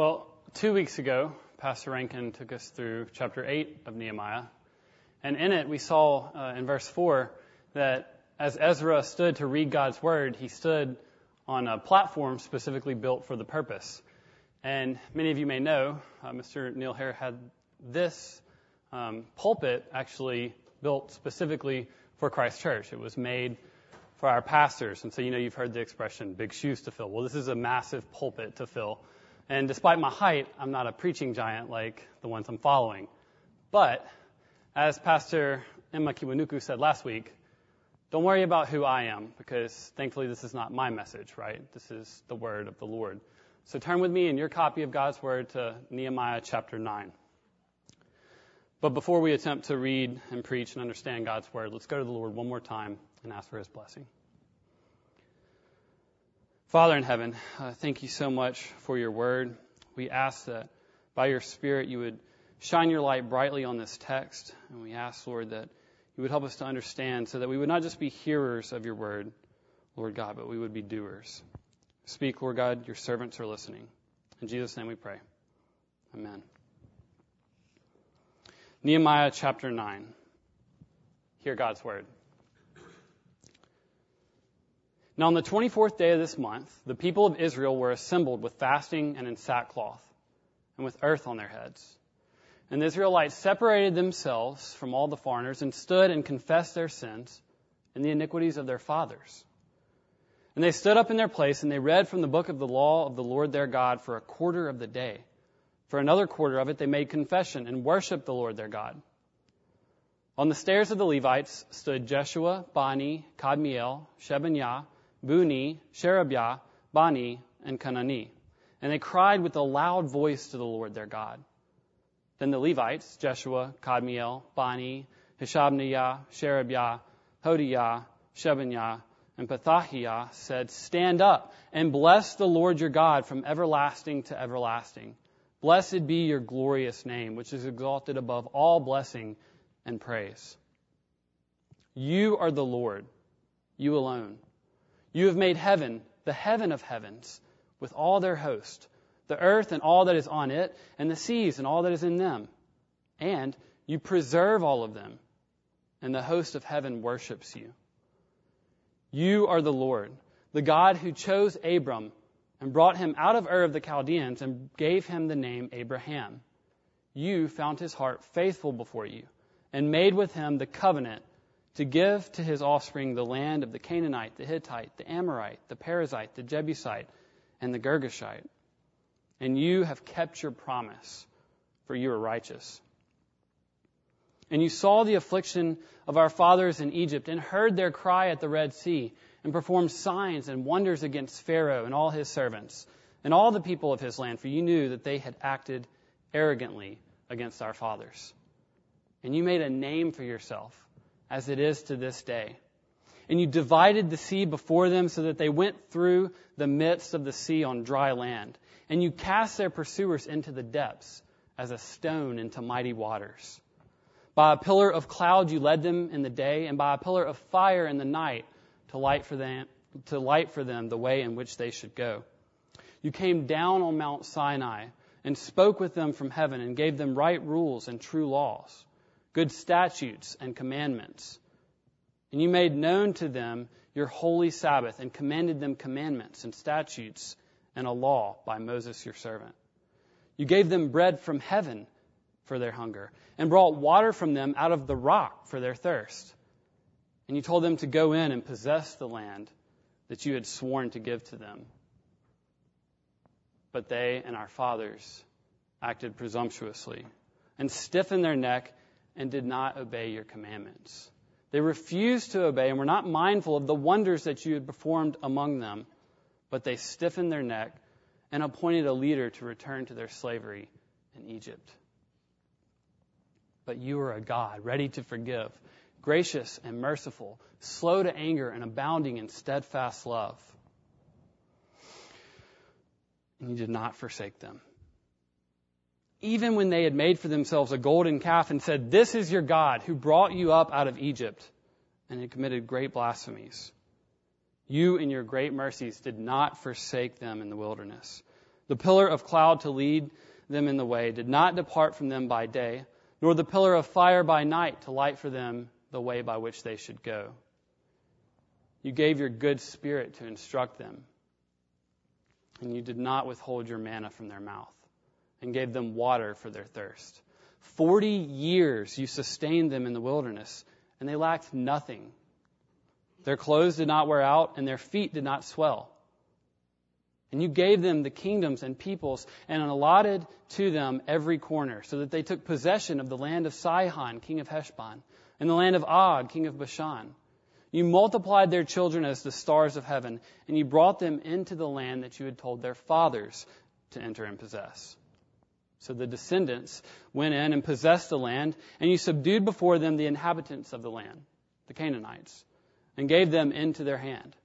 Well, two weeks ago, Pastor Rankin took us through chapter 8 of Nehemiah. And in it, we saw uh, in verse 4 that as Ezra stood to read God's word, he stood on a platform specifically built for the purpose. And many of you may know, uh, Mr. Neil Hare had this um, pulpit actually built specifically for Christ Church. It was made for our pastors. And so, you know, you've heard the expression, big shoes to fill. Well, this is a massive pulpit to fill. And despite my height, I'm not a preaching giant like the ones I'm following. But as Pastor Emma Kiwanuka said last week, don't worry about who I am because thankfully this is not my message, right? This is the word of the Lord. So turn with me in your copy of God's word to Nehemiah chapter 9. But before we attempt to read and preach and understand God's word, let's go to the Lord one more time and ask for his blessing. Father in heaven, uh, thank you so much for your word. We ask that by your Spirit you would shine your light brightly on this text. And we ask, Lord, that you would help us to understand so that we would not just be hearers of your word, Lord God, but we would be doers. Speak, Lord God, your servants are listening. In Jesus' name we pray. Amen. Nehemiah chapter 9. Hear God's word. Now, on the 24th day of this month, the people of Israel were assembled with fasting and in sackcloth, and with earth on their heads. And the Israelites separated themselves from all the foreigners and stood and confessed their sins and the iniquities of their fathers. And they stood up in their place and they read from the book of the law of the Lord their God for a quarter of the day. For another quarter of it they made confession and worshiped the Lord their God. On the stairs of the Levites stood Jeshua, Bani, Kadmiel, Shebaniah, Bunni, Sherebiah, Bani, and Chenani. And they cried with a loud voice to the Lord their God. Then the Levites, Jeshua, Kadmiel, Bani, Hashabneiah, Sherebiah, Hodiah, Shebaniah, and Pethahiah said, Stand up and bless the Lord your God from everlasting to everlasting. Blessed be your glorious name, which is exalted above all blessing and praise. You are the Lord, you alone. You have made heaven, the heaven of heavens, with all their host, the earth and all that is on it, and the seas and all that is in them. And you preserve all of them, and the host of heaven worships you. You are the Lord, the God who chose Abram and brought him out of Ur of the Chaldeans and gave him the name Abraham. You found his heart faithful before you and made with him the covenant to give to his offspring the land of the Canaanite, the Hittite, the Amorite, the Perizzite, the Jebusite, and the Girgashite. And you have kept your promise, for you are righteous. And you saw the affliction of our fathers in Egypt, and heard their cry at the Red Sea, and performed signs and wonders against Pharaoh and all his servants, and all the people of his land, for you knew that they had acted arrogantly against our fathers. And you made a name for yourself as it is to this day. And you divided the sea before them so that they went through the midst of the sea on dry land. And you cast their pursuers into the depths as a stone into mighty waters. By a pillar of cloud you led them in the day, and by a pillar of fire in the night to light for them, to light for them the way in which they should go. You came down on Mount Sinai and spoke with them from heaven and gave them right rules and true laws good statutes and commandments. And you made known to them your holy Sabbath and commanded them commandments and statutes and a law by Moses your servant. You gave them bread from heaven for their hunger and brought water from them out of the rock for their thirst. And you told them to go in and possess the land that you had sworn to give to them. But they and our fathers acted presumptuously and stiffened their neck and did not obey your commandments. They refused to obey and were not mindful of the wonders that you had performed among them, but they stiffened their neck and appointed a leader to return to their slavery in Egypt. But you are a God ready to forgive, gracious and merciful, slow to anger and abounding in steadfast love. And you did not forsake them even when they had made for themselves a golden calf and said, This is your God who brought you up out of Egypt, and had committed great blasphemies. You, in your great mercies, did not forsake them in the wilderness, The pillar of cloud to lead them in the way did not depart from them by day, nor the pillar of fire by night to light for them the way by which they should go. You gave your good spirit to instruct them, and you did not withhold your manna from their mouth, and gave them water for their thirst. Forty years you sustained them in the wilderness, and they lacked nothing. Their clothes did not wear out, and their feet did not swell. And you gave them the kingdoms and peoples and allotted to them every corner, so that they took possession of the land of Sihon, king of Heshbon, and the land of Og, king of Bashan. You multiplied their children as the stars of heaven, and you brought them into the land that you had told their fathers to enter and possess. So the descendants went in and possessed the land, and you subdued before them the inhabitants of the land, the Canaanites, and gave them into their hand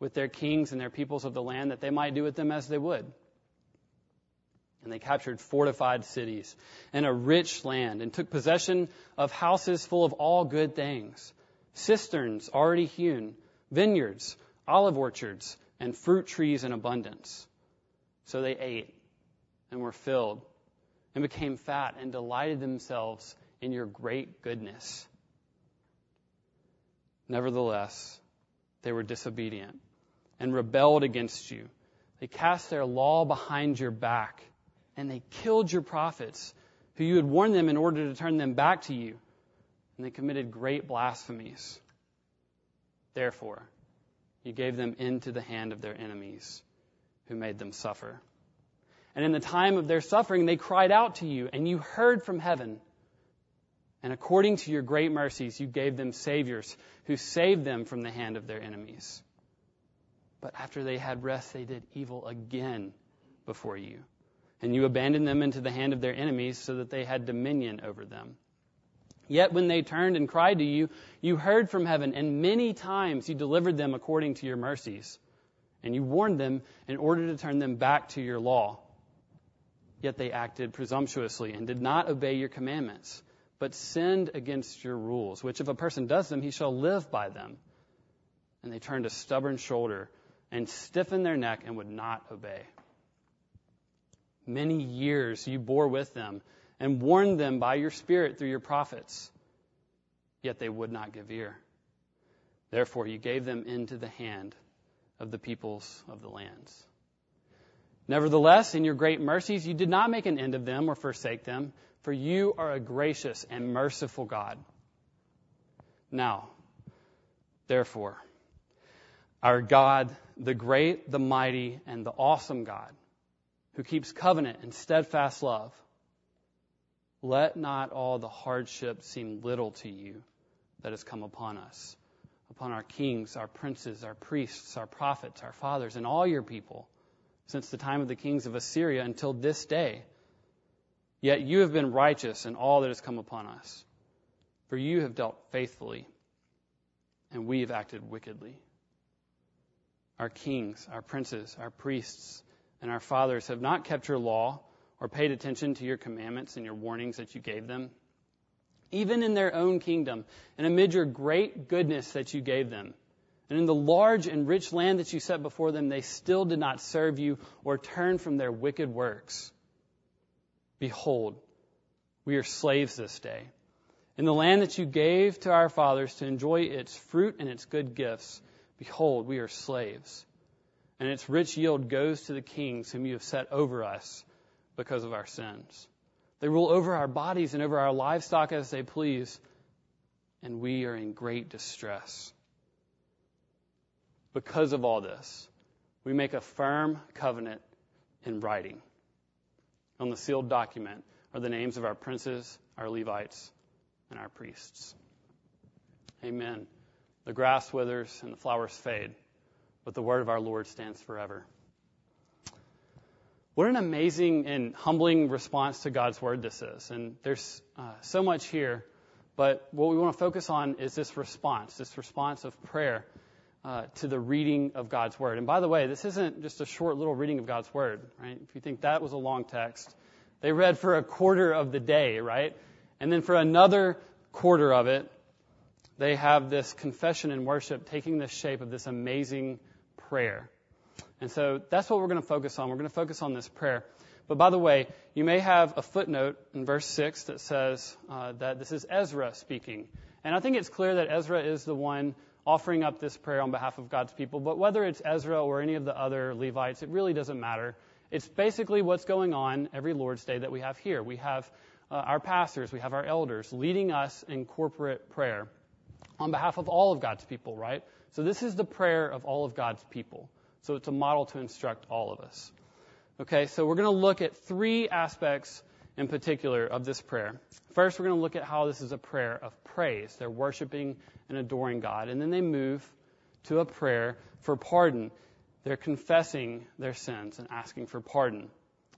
with their kings and their peoples of the land that they might do with them as they would. And they captured fortified cities and a rich land and took possession of houses full of all good things, cisterns already hewn, vineyards, olive orchards, and fruit trees in abundance. So they ate and were filled and became fat and delighted themselves in your great goodness. Nevertheless, they were disobedient and rebelled against you. They cast their law behind your back, and they killed your prophets, who you had warned them in order to turn them back to you. And they committed great blasphemies. Therefore, you gave them into the hand of their enemies, who made them suffer. And in the time of their suffering, they cried out to you, and you heard from heaven. And according to your great mercies, you gave them saviors who saved them from the hand of their enemies. But after they had rest, they did evil again before you. And you abandoned them into the hand of their enemies so that they had dominion over them. Yet when they turned and cried to you, you heard from heaven, and many times you delivered them according to your mercies. And you warned them in order to turn them back to your law. Yet they acted presumptuously and did not obey your commandments, but sinned against your rules, which if a person does them, he shall live by them. And they turned a stubborn shoulder and stiffened their neck and would not obey. Many years you bore with them and warned them by your Spirit through your prophets, yet they would not give ear. Therefore, you gave them into the hand of the peoples of the lands. Nevertheless, in your great mercies, you did not make an end of them or forsake them, for you are a gracious and merciful God. Now, therefore, our God, the great, the mighty, and the awesome God, who keeps covenant and steadfast love, let not all the hardship seem little to you that has come upon us, upon our kings, our princes, our priests, our prophets, our fathers, and all your people, since the time of the kings of Assyria until this day. Yet you have been righteous in all that has come upon us, for you have dealt faithfully, and we have acted wickedly our kings, our princes, our priests, and our fathers have not kept your law or paid attention to your commandments and your warnings that you gave them, even in their own kingdom, and amid your great goodness that you gave them. And in the large and rich land that you set before them, they still did not serve you or turn from their wicked works. Behold, we are slaves this day. In the land that you gave to our fathers to enjoy its fruit and its good gifts, Behold, we are slaves, and its rich yield goes to the kings whom you have set over us because of our sins. They rule over our bodies and over our livestock as they please, and we are in great distress. Because of all this, we make a firm covenant in writing. On the sealed document are the names of our princes, our Levites, and our priests. Amen. The grass withers and the flowers fade, but the word of our Lord stands forever. What an amazing and humbling response to God's word this is. And there's uh, so much here, but what we want to focus on is this response, this response of prayer uh, to the reading of God's word. And by the way, this isn't just a short little reading of God's word, right? If you think that was a long text, they read for a quarter of the day, right? And then for another quarter of it, they have this confession and worship taking the shape of this amazing prayer. And so that's what we're going to focus on. We're going to focus on this prayer. But by the way, you may have a footnote in verse 6 that says uh, that this is Ezra speaking. And I think it's clear that Ezra is the one offering up this prayer on behalf of God's people. But whether it's Ezra or any of the other Levites, it really doesn't matter. It's basically what's going on every Lord's Day that we have here. We have uh, our pastors, we have our elders leading us in corporate prayer on behalf of all of God's people, right? So this is the prayer of all of God's people. So it's a model to instruct all of us. Okay, so we're going to look at three aspects in particular of this prayer. First, we're going to look at how this is a prayer of praise. They're worshiping and adoring God. And then they move to a prayer for pardon. They're confessing their sins and asking for pardon.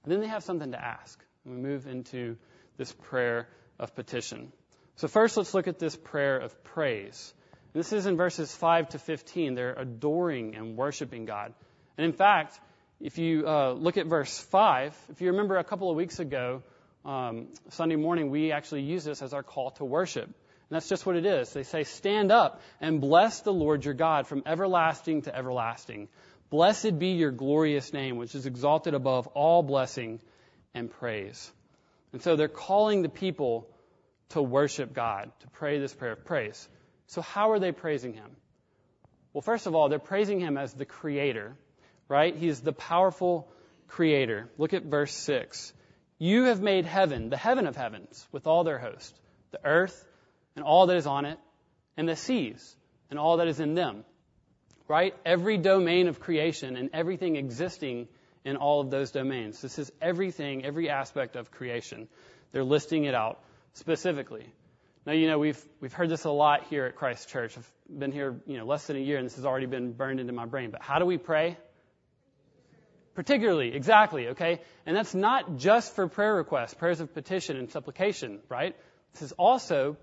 And then they have something to ask. And we move into this prayer of petition. So first, let's look at this prayer of praise. This is in verses 5 to 15. They're adoring and worshiping God. And in fact, if you uh, look at verse 5, if you remember a couple of weeks ago, um, Sunday morning, we actually use this as our call to worship. And that's just what it is. They say, Stand up and bless the Lord your God from everlasting to everlasting. Blessed be your glorious name, which is exalted above all blessing and praise. And so they're calling the people to worship God, to pray this prayer of praise. So, how are they praising him? Well, first of all, they're praising him as the creator, right? He's the powerful creator. Look at verse 6. You have made heaven, the heaven of heavens, with all their host, the earth and all that is on it, and the seas and all that is in them. Right? Every domain of creation and everything existing in all of those domains. This is everything, every aspect of creation. They're listing it out specifically. Now, you know, we've, we've heard this a lot here at Christ Church. I've been here, you know, less than a year and this has already been burned into my brain. But how do we pray? Particularly, exactly, okay? And that's not just for prayer requests, prayers of petition and supplication, right? This is also,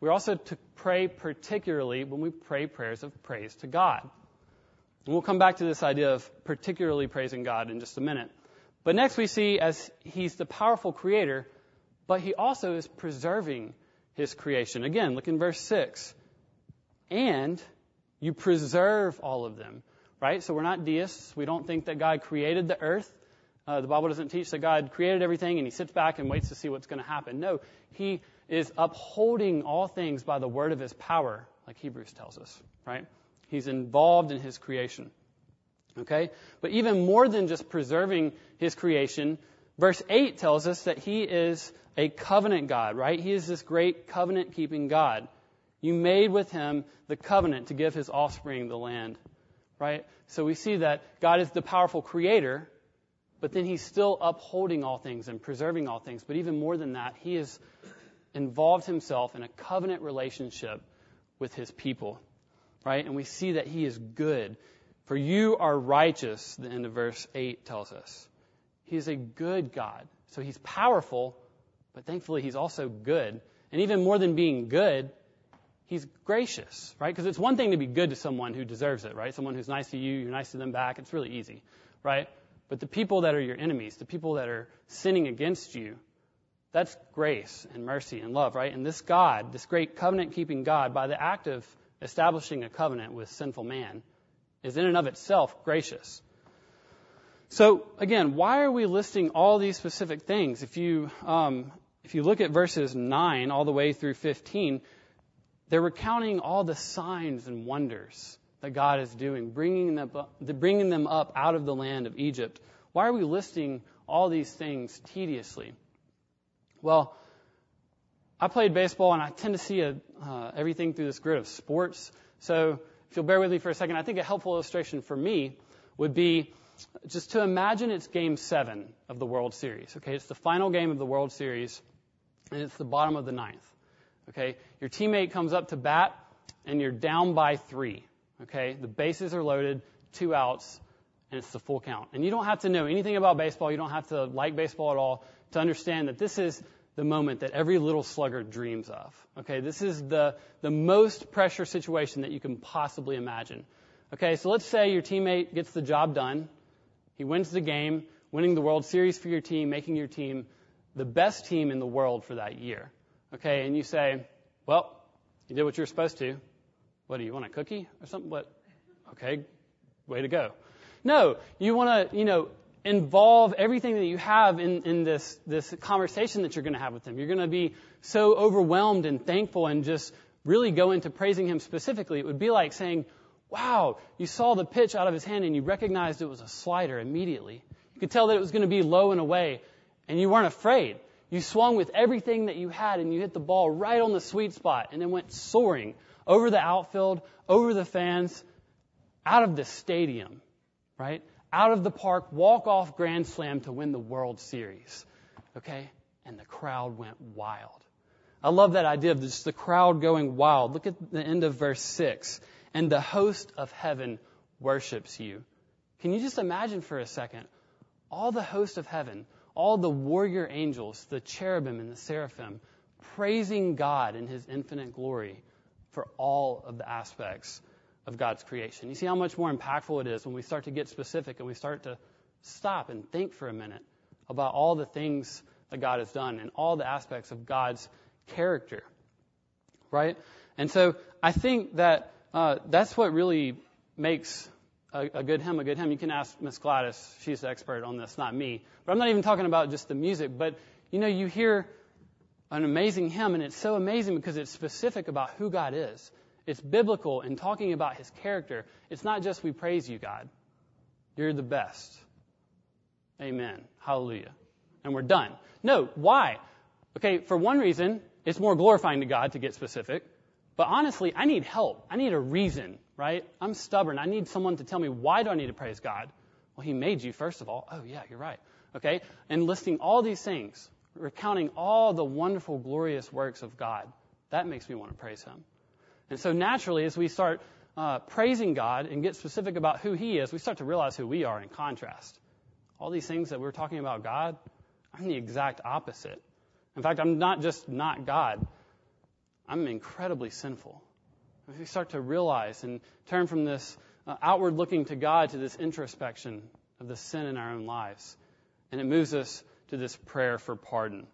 we're also to pray particularly when we pray prayers of praise to God. And we'll come back to this idea of particularly praising God in just a minute. But next we see as He's the powerful creator, but He also is preserving his creation. Again, look in verse 6. And you preserve all of them, right? So we're not deists. We don't think that God created the earth. Uh, the Bible doesn't teach that God created everything and he sits back and waits to see what's going to happen. No, he is upholding all things by the word of his power, like Hebrews tells us, right? He's involved in his creation. Okay? But even more than just preserving his creation, verse 8 tells us that he is a covenant God, right? He is this great covenant keeping God. You made with him the covenant to give his offspring the land, right? So we see that God is the powerful creator, but then he's still upholding all things and preserving all things. But even more than that, he has involved himself in a covenant relationship with his people, right? And we see that he is good. For you are righteous, the end of verse 8 tells us. He is a good God. So he's powerful, but thankfully, he's also good. And even more than being good, he's gracious, right? Because it's one thing to be good to someone who deserves it, right? Someone who's nice to you, you're nice to them back. It's really easy, right? But the people that are your enemies, the people that are sinning against you, that's grace and mercy and love, right? And this God, this great covenant keeping God, by the act of establishing a covenant with sinful man, is in and of itself gracious. So again, why are we listing all these specific things? If you um, if you look at verses 9 all the way through 15, they're recounting all the signs and wonders that God is doing, bringing them, up, bringing them up out of the land of Egypt. Why are we listing all these things tediously? Well, I played baseball and I tend to see a, uh, everything through this grid of sports. So if you'll bear with me for a second, I think a helpful illustration for me would be just to imagine it's game seven of the World Series. Okay, it's the final game of the World Series and it's the bottom of the ninth. Okay, your teammate comes up to bat, and you're down by three. Okay, the bases are loaded, two outs, and it's the full count. And you don't have to know anything about baseball. You don't have to like baseball at all to understand that this is the moment that every little slugger dreams of. Okay, this is the, the most pressure situation that you can possibly imagine. Okay, so let's say your teammate gets the job done. He wins the game, winning the World Series for your team, making your team the best team in the world for that year. Okay, and you say, well, you did what you were supposed to. What do you want, a cookie or something? What? Okay, way to go. No, you want to, you know, involve everything that you have in, in this, this conversation that you're going to have with them. You're going to be so overwhelmed and thankful and just really go into praising him specifically. It would be like saying, wow, you saw the pitch out of his hand and you recognized it was a slider immediately. You could tell that it was going to be low and away and you weren't afraid. You swung with everything that you had and you hit the ball right on the sweet spot and it went soaring over the outfield, over the fans, out of the stadium, right? out of the park, walk off grand slam to win the World Series. Okay? And the crowd went wild. I love that idea of just the crowd going wild. Look at the end of verse 6. And the host of heaven worships you. Can you just imagine for a second all the host of heaven, all the warrior angels, the cherubim and the seraphim, praising God in his infinite glory for all of the aspects of God's creation. You see how much more impactful it is when we start to get specific and we start to stop and think for a minute about all the things that God has done and all the aspects of God's character. Right? And so I think that uh, that's what really makes a, a, good hymn a good hymn. You can ask Miss Gladys; she's the expert on this, not me. But I'm not even talking about just the music. But you know, you hear an amazing hymn, and it's so amazing because it's specific about who God is. It's biblical in talking about his character. It's not just we praise you, God. You're the best. Amen. Hallelujah. And we're done. No, why? Okay, for one reason, it's more glorifying to God to get specific. But honestly, I need help. I need a reason, right? I'm stubborn. I need someone to tell me why do I need to praise God? Well, He made you, first of all. Oh, yeah, you're right. Okay? And listing all these things, recounting all the wonderful, glorious works of God, that makes me want to praise Him. And so naturally, as we start uh, praising God and get specific about who He is, we start to realize who we are in contrast. All these things that we're talking about God, I'm the exact opposite. In fact, I'm not just not God, I'm incredibly sinful. We start to realize and turn from this uh, outward looking to God to this introspection of the sin in our own lives, and it moves us to this prayer for pardon.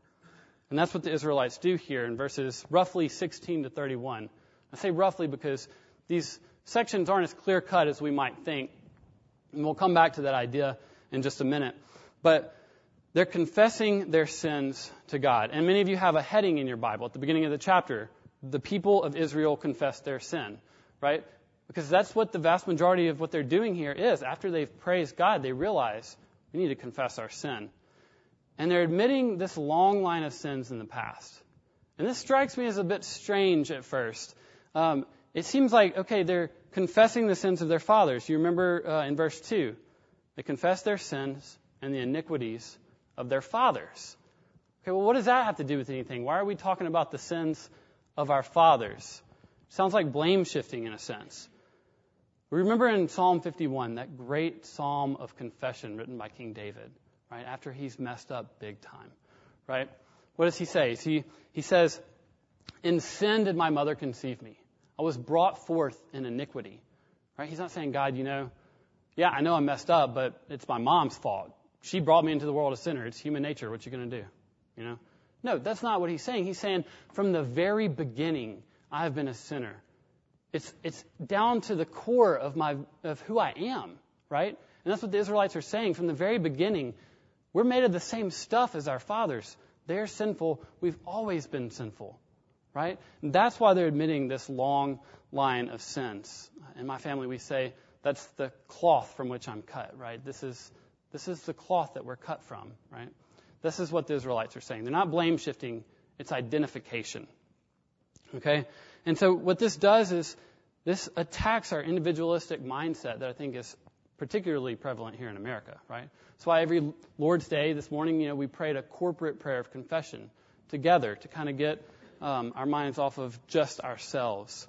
And that's what the Israelites do here in verses roughly 16 to 31. I say roughly because these sections aren't as clear cut as we might think. And we'll come back to that idea in just a minute. But they're confessing their sins to God. And many of you have a heading in your Bible at the beginning of the chapter. The people of Israel confess their sin, right? Because that's what the vast majority of what they're doing here is. After they've praised God, they realize we need to confess our sin. And they're admitting this long line of sins in the past. And this strikes me as a bit strange at first um, it seems like, okay, they're confessing the sins of their fathers. You remember uh, in verse 2, they confess their sins and the iniquities of their fathers. Okay, well, what does that have to do with anything? Why are we talking about the sins of our fathers? Sounds like blame shifting in a sense. We remember in Psalm 51, that great psalm of confession written by King David, right? After he's messed up big time, right? What does he say? He, he says, In sin did my mother conceive me. I was brought forth in iniquity. Right? He's not saying, God, you know, yeah, I know I messed up, but it's my mom's fault. She brought me into the world a sinner. It's human nature. What you going to do? You know? No, that's not what he's saying. He's saying from the very beginning, I have been a sinner. It's, it's down to the core of my, of who I am, right? And that's what the Israelites are saying from the very beginning. We're made of the same stuff as our fathers. They're sinful. We've always been sinful right? And that's why they're admitting this long line of sins. In my family, we say that's the cloth from which I'm cut, right? This is this is the cloth that we're cut from, right? This is what the Israelites are saying. They're not blame shifting; it's identification. Okay, and so what this does is this attacks our individualistic mindset that I think is particularly prevalent here in America, right? That's why every Lord's Day this morning, you know, we prayed a corporate prayer of confession together to kind of get um, our minds off of just ourselves.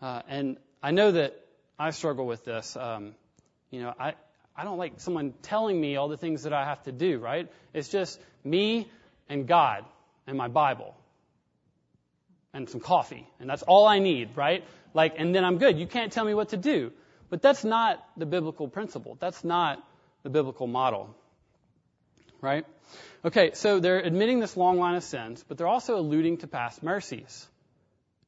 Uh, and I know that I struggle with this. Um, you know, I, I don't like someone telling me all the things that I have to do, right? It's just me and God and my Bible and some coffee. And that's all I need, right? Like, and then I'm good. You can't tell me what to do. But that's not the biblical principle. That's not the biblical model. Right? Okay, so they're admitting this long line of sins, but they're also alluding to past mercies.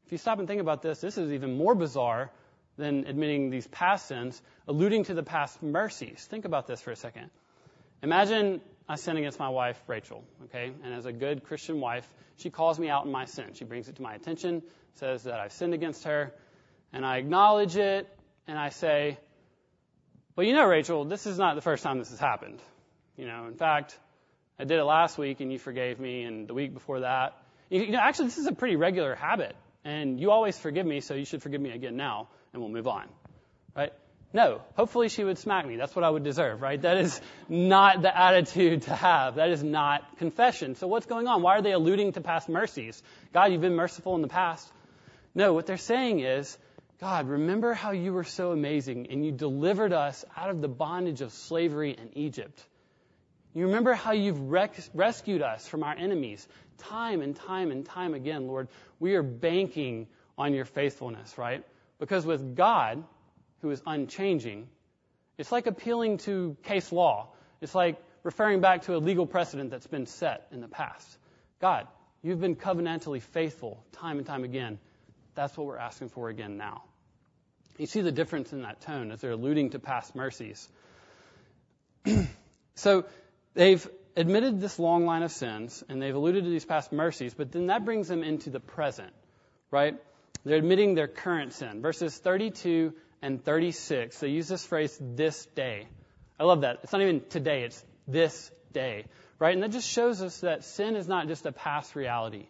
If you stop and think about this, this is even more bizarre than admitting these past sins, alluding to the past mercies. Think about this for a second. Imagine I sin against my wife, Rachel, okay? And as a good Christian wife, she calls me out in my sin. She brings it to my attention, says that I've sinned against her, and I acknowledge it, and I say, well, you know, Rachel, this is not the first time this has happened. You know, in fact, I did it last week and you forgave me, and the week before that. You know, actually, this is a pretty regular habit, and you always forgive me, so you should forgive me again now, and we'll move on. Right? No. Hopefully she would smack me. That's what I would deserve, right? That is not the attitude to have. That is not confession. So what's going on? Why are they alluding to past mercies? God, you've been merciful in the past. No, what they're saying is, God, remember how you were so amazing and you delivered us out of the bondage of slavery in Egypt. You remember how you've rec- rescued us from our enemies time and time and time again, Lord. We are banking on your faithfulness, right? Because with God, who is unchanging, it's like appealing to case law. It's like referring back to a legal precedent that's been set in the past. God, you've been covenantally faithful time and time again. That's what we're asking for again now. You see the difference in that tone as they're alluding to past mercies. so they've admitted this long line of sins and they've alluded to these past mercies, but then that brings them into the present, right? They're admitting their current sin. Verses 32 and 36, they use this phrase, this day. I love that. It's not even today, it's this day, right? And that just shows us that sin is not just a past reality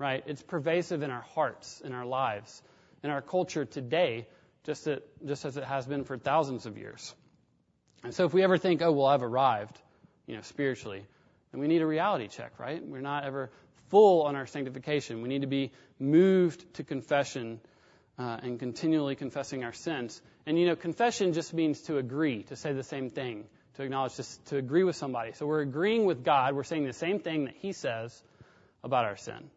right? It's pervasive in our hearts, in our lives, in our culture today, just, that, just as it has been for thousands of years. And so if we ever think, oh, well, I've arrived, you know, spiritually, then we need a reality check, right? We're not ever full on our sanctification. We need to be moved to confession uh, and continually confessing our sins. And, you know, confession just means to agree, to say the same thing, to acknowledge, just to agree with somebody. So we're agreeing with God. We're saying the same thing that He says about our sin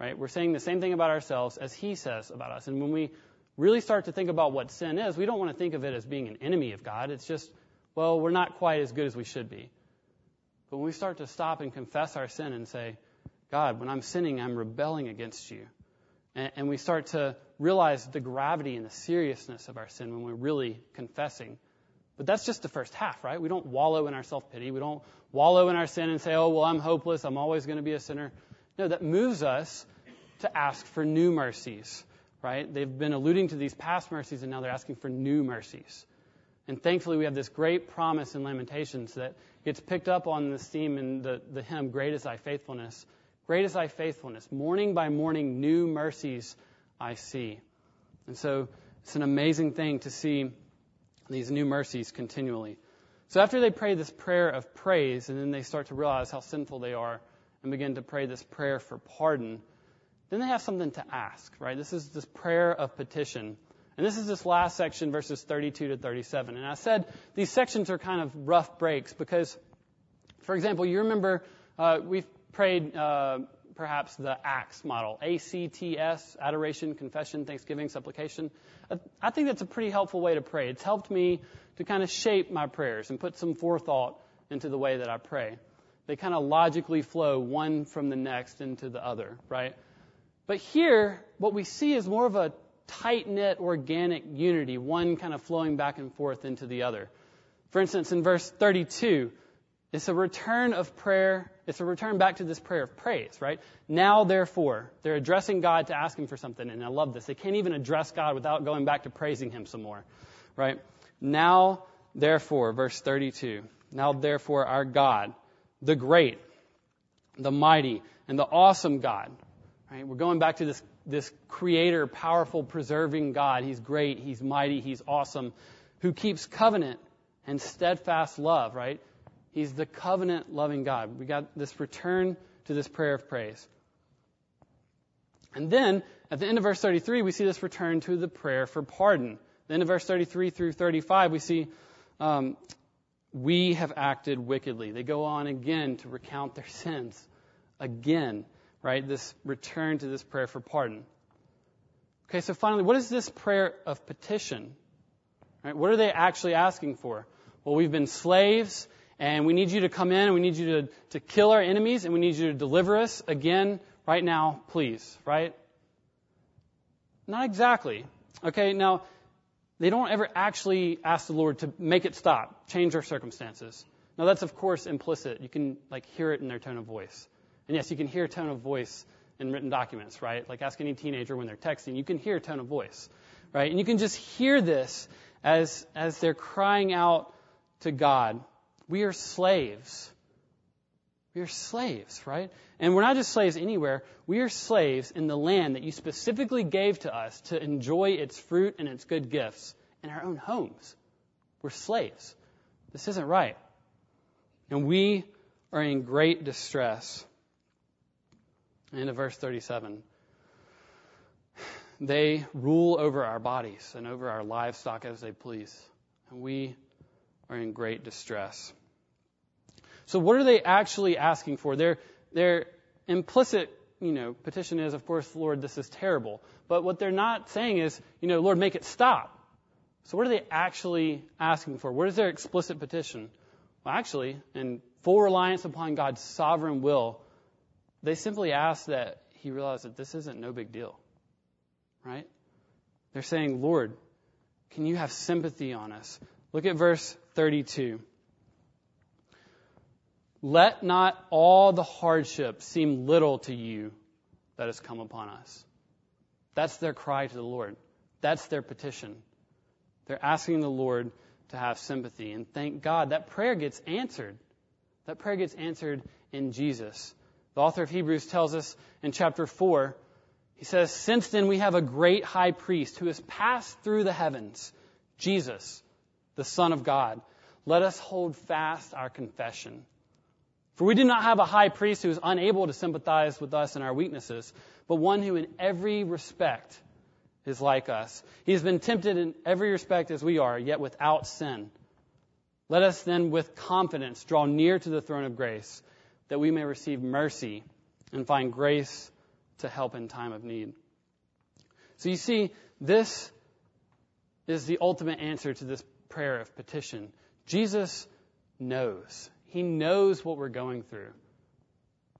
right? We're saying the same thing about ourselves as he says about us. And when we really start to think about what sin is, we don't want to think of it as being an enemy of God. It's just, well, we're not quite as good as we should be. But when we start to stop and confess our sin and say, God, when I'm sinning, I'm rebelling against you. And, and we start to realize the gravity and the seriousness of our sin when we're really confessing. But that's just the first half, right? We don't wallow in our self pity. We don't wallow in our sin and say, oh, well, I'm hopeless. I'm always going to be a sinner. No, that moves us to ask for new mercies, right? They've been alluding to these past mercies and now they're asking for new mercies. And thankfully, we have this great promise in Lamentations that gets picked up on this theme in the, the hymn, Great is Thy Faithfulness. Great is Thy Faithfulness. Morning by morning, new mercies I see. And so it's an amazing thing to see these new mercies continually. So after they pray this prayer of praise, and then they start to realize how sinful they are, and begin to pray this prayer for pardon, then they have something to ask, right? This is this prayer of petition. And this is this last section, verses 32 to 37. And I said these sections are kind of rough breaks because, for example, you remember uh, we've prayed uh, perhaps the ACTS model, A-C-T-S, adoration, confession, thanksgiving, supplication. I think that's a pretty helpful way to pray. It's helped me to kind of shape my prayers and put some forethought into the way that I pray. They kind of logically flow one from the next into the other, right? But here, what we see is more of a tight knit organic unity, one kind of flowing back and forth into the other. For instance, in verse 32, it's a return of prayer. It's a return back to this prayer of praise, right? Now, therefore, they're addressing God to ask Him for something, and I love this. They can't even address God without going back to praising Him some more, right? Now, therefore, verse 32. Now, therefore, our God, the great, the mighty, and the awesome God. Right? We're going back to this, this creator, powerful, preserving God. He's great, He's mighty, He's awesome, who keeps covenant and steadfast love, right? He's the covenant loving God. We got this return to this prayer of praise. And then, at the end of verse 33, we see this return to the prayer for pardon. The end of verse 33 through 35, we see um, we have acted wickedly. They go on again to recount their sins. Again, right? This return to this prayer for pardon. Okay, so finally, what is this prayer of petition? Right? What are they actually asking for? Well, we've been slaves, and we need you to come in, and we need you to, to kill our enemies, and we need you to deliver us again, right now, please, right? Not exactly. Okay, now, they don't ever actually ask the Lord to make it stop, change their circumstances. Now that's of course implicit. You can like hear it in their tone of voice. And yes, you can hear tone of voice in written documents, right? Like ask any teenager when they're texting, you can hear tone of voice, right? And you can just hear this as as they're crying out to God. We are slaves. We are slaves, right? And we're not just slaves anywhere. We are slaves in the land that you specifically gave to us to enjoy its fruit and its good gifts in our own homes. We're slaves. This isn't right. And we are in great distress. Into verse 37. They rule over our bodies and over our livestock as they please. And we are in great distress. So what are they actually asking for? Their, their implicit, you know, petition is, of course, Lord, this is terrible. But what they're not saying is, you know, Lord, make it stop. So what are they actually asking for? What is their explicit petition? Well, actually, in full reliance upon God's sovereign will, they simply ask that he realize that this isn't no big deal. Right? They're saying, Lord, can you have sympathy on us? Look at verse 32. Let not all the hardship seem little to you that has come upon us. That's their cry to the Lord. That's their petition. They're asking the Lord to have sympathy. And thank God that prayer gets answered. That prayer gets answered in Jesus. The author of Hebrews tells us in chapter 4, he says, Since then we have a great high priest who has passed through the heavens, Jesus, the Son of God. Let us hold fast our confession. For we do not have a high priest who is unable to sympathize with us in our weaknesses, but one who in every respect is like us. He has been tempted in every respect as we are, yet without sin. Let us then with confidence draw near to the throne of grace, that we may receive mercy and find grace to help in time of need. So you see, this is the ultimate answer to this prayer of petition. Jesus knows. He knows what we're going through.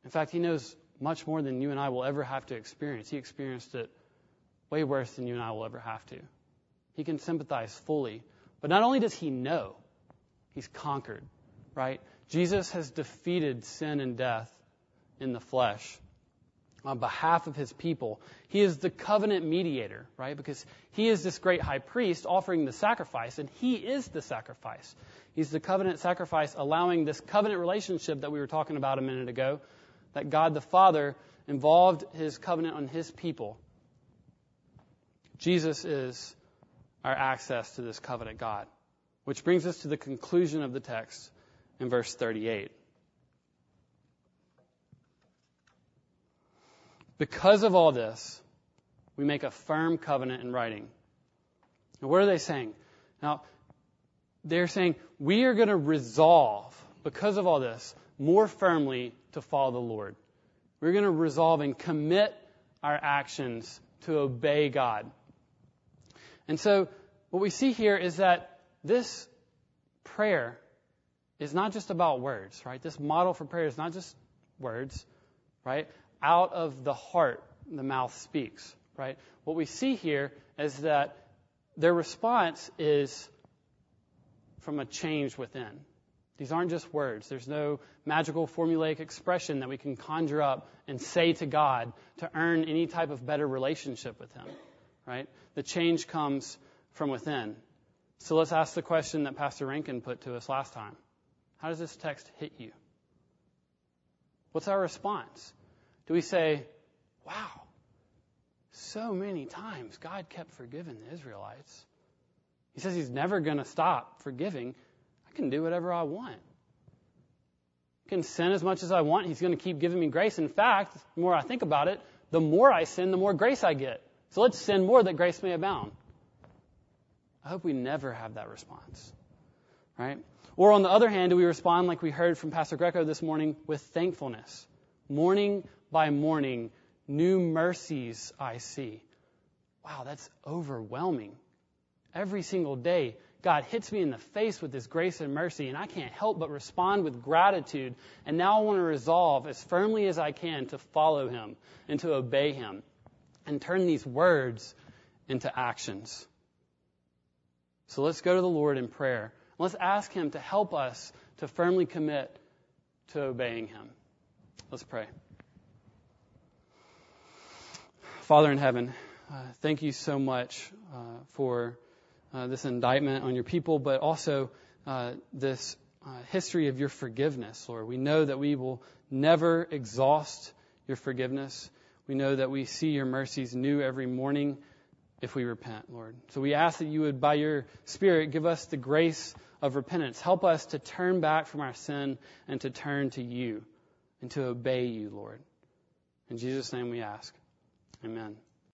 In fact, He knows much more than you and I will ever have to experience. He experienced it way worse than you and I will ever have to. He can sympathize fully. But not only does He know, He's conquered, right? Jesus has defeated sin and death in the flesh on behalf of his people. He is the covenant mediator, right? Because he is this great high priest offering the sacrifice, and he is the sacrifice. He's the covenant sacrifice, allowing this covenant relationship that we were talking about a minute ago, that God the Father involved his covenant on his people. Jesus is our access to this covenant God. Which brings us to the conclusion of the text in verse 38. Because of all this, we make a firm covenant in writing. Now, what are they saying? Now, they're saying we are going to resolve, because of all this, more firmly to follow the Lord. We're going to resolve and commit our actions to obey God. And so, what we see here is that this prayer is not just about words, right? This model for prayer is not just words, right? Out of the heart, the mouth speaks, right? What we see here is that their response is from a change within. These aren't just words. There's no magical formulaic expression that we can conjure up and say to God to earn any type of better relationship with Him, right? The change comes from within. So let's ask the question that Pastor Rankin put to us last time. How does this text hit you? What's our response? Do we say, wow, so many times God kept forgiving the Israelites? He says he's never going to stop forgiving. I can do whatever I want. I can sin as much as I want. He's going to keep giving me grace. In fact, the more I think about it, the more I sin, the more grace I get. So let's sin more that grace may abound. I hope we never have that response. Right? Or on the other hand, do we respond like we heard from Pastor Greco this morning with thankfulness? Morning by morning, new mercies I see. Wow, that's overwhelming. Every single day, God hits me in the face with His grace and mercy, and I can't help but respond with gratitude. And now I want to resolve as firmly as I can to follow Him and to obey Him and turn these words into actions. So let's go to the Lord in prayer. Let's ask Him to help us to firmly commit to obeying Him. Let's pray. Father in heaven, uh, thank you so much uh, for uh, this indictment on your people, but also uh, this uh, history of your forgiveness, Lord. We know that we will never exhaust your forgiveness. We know that we see your mercies new every morning if we repent, Lord. So we ask that you would, by your Spirit, give us the grace of repentance. Help us to turn back from our sin and to turn to you and to obey you, Lord. In Jesus' name we ask. Amen.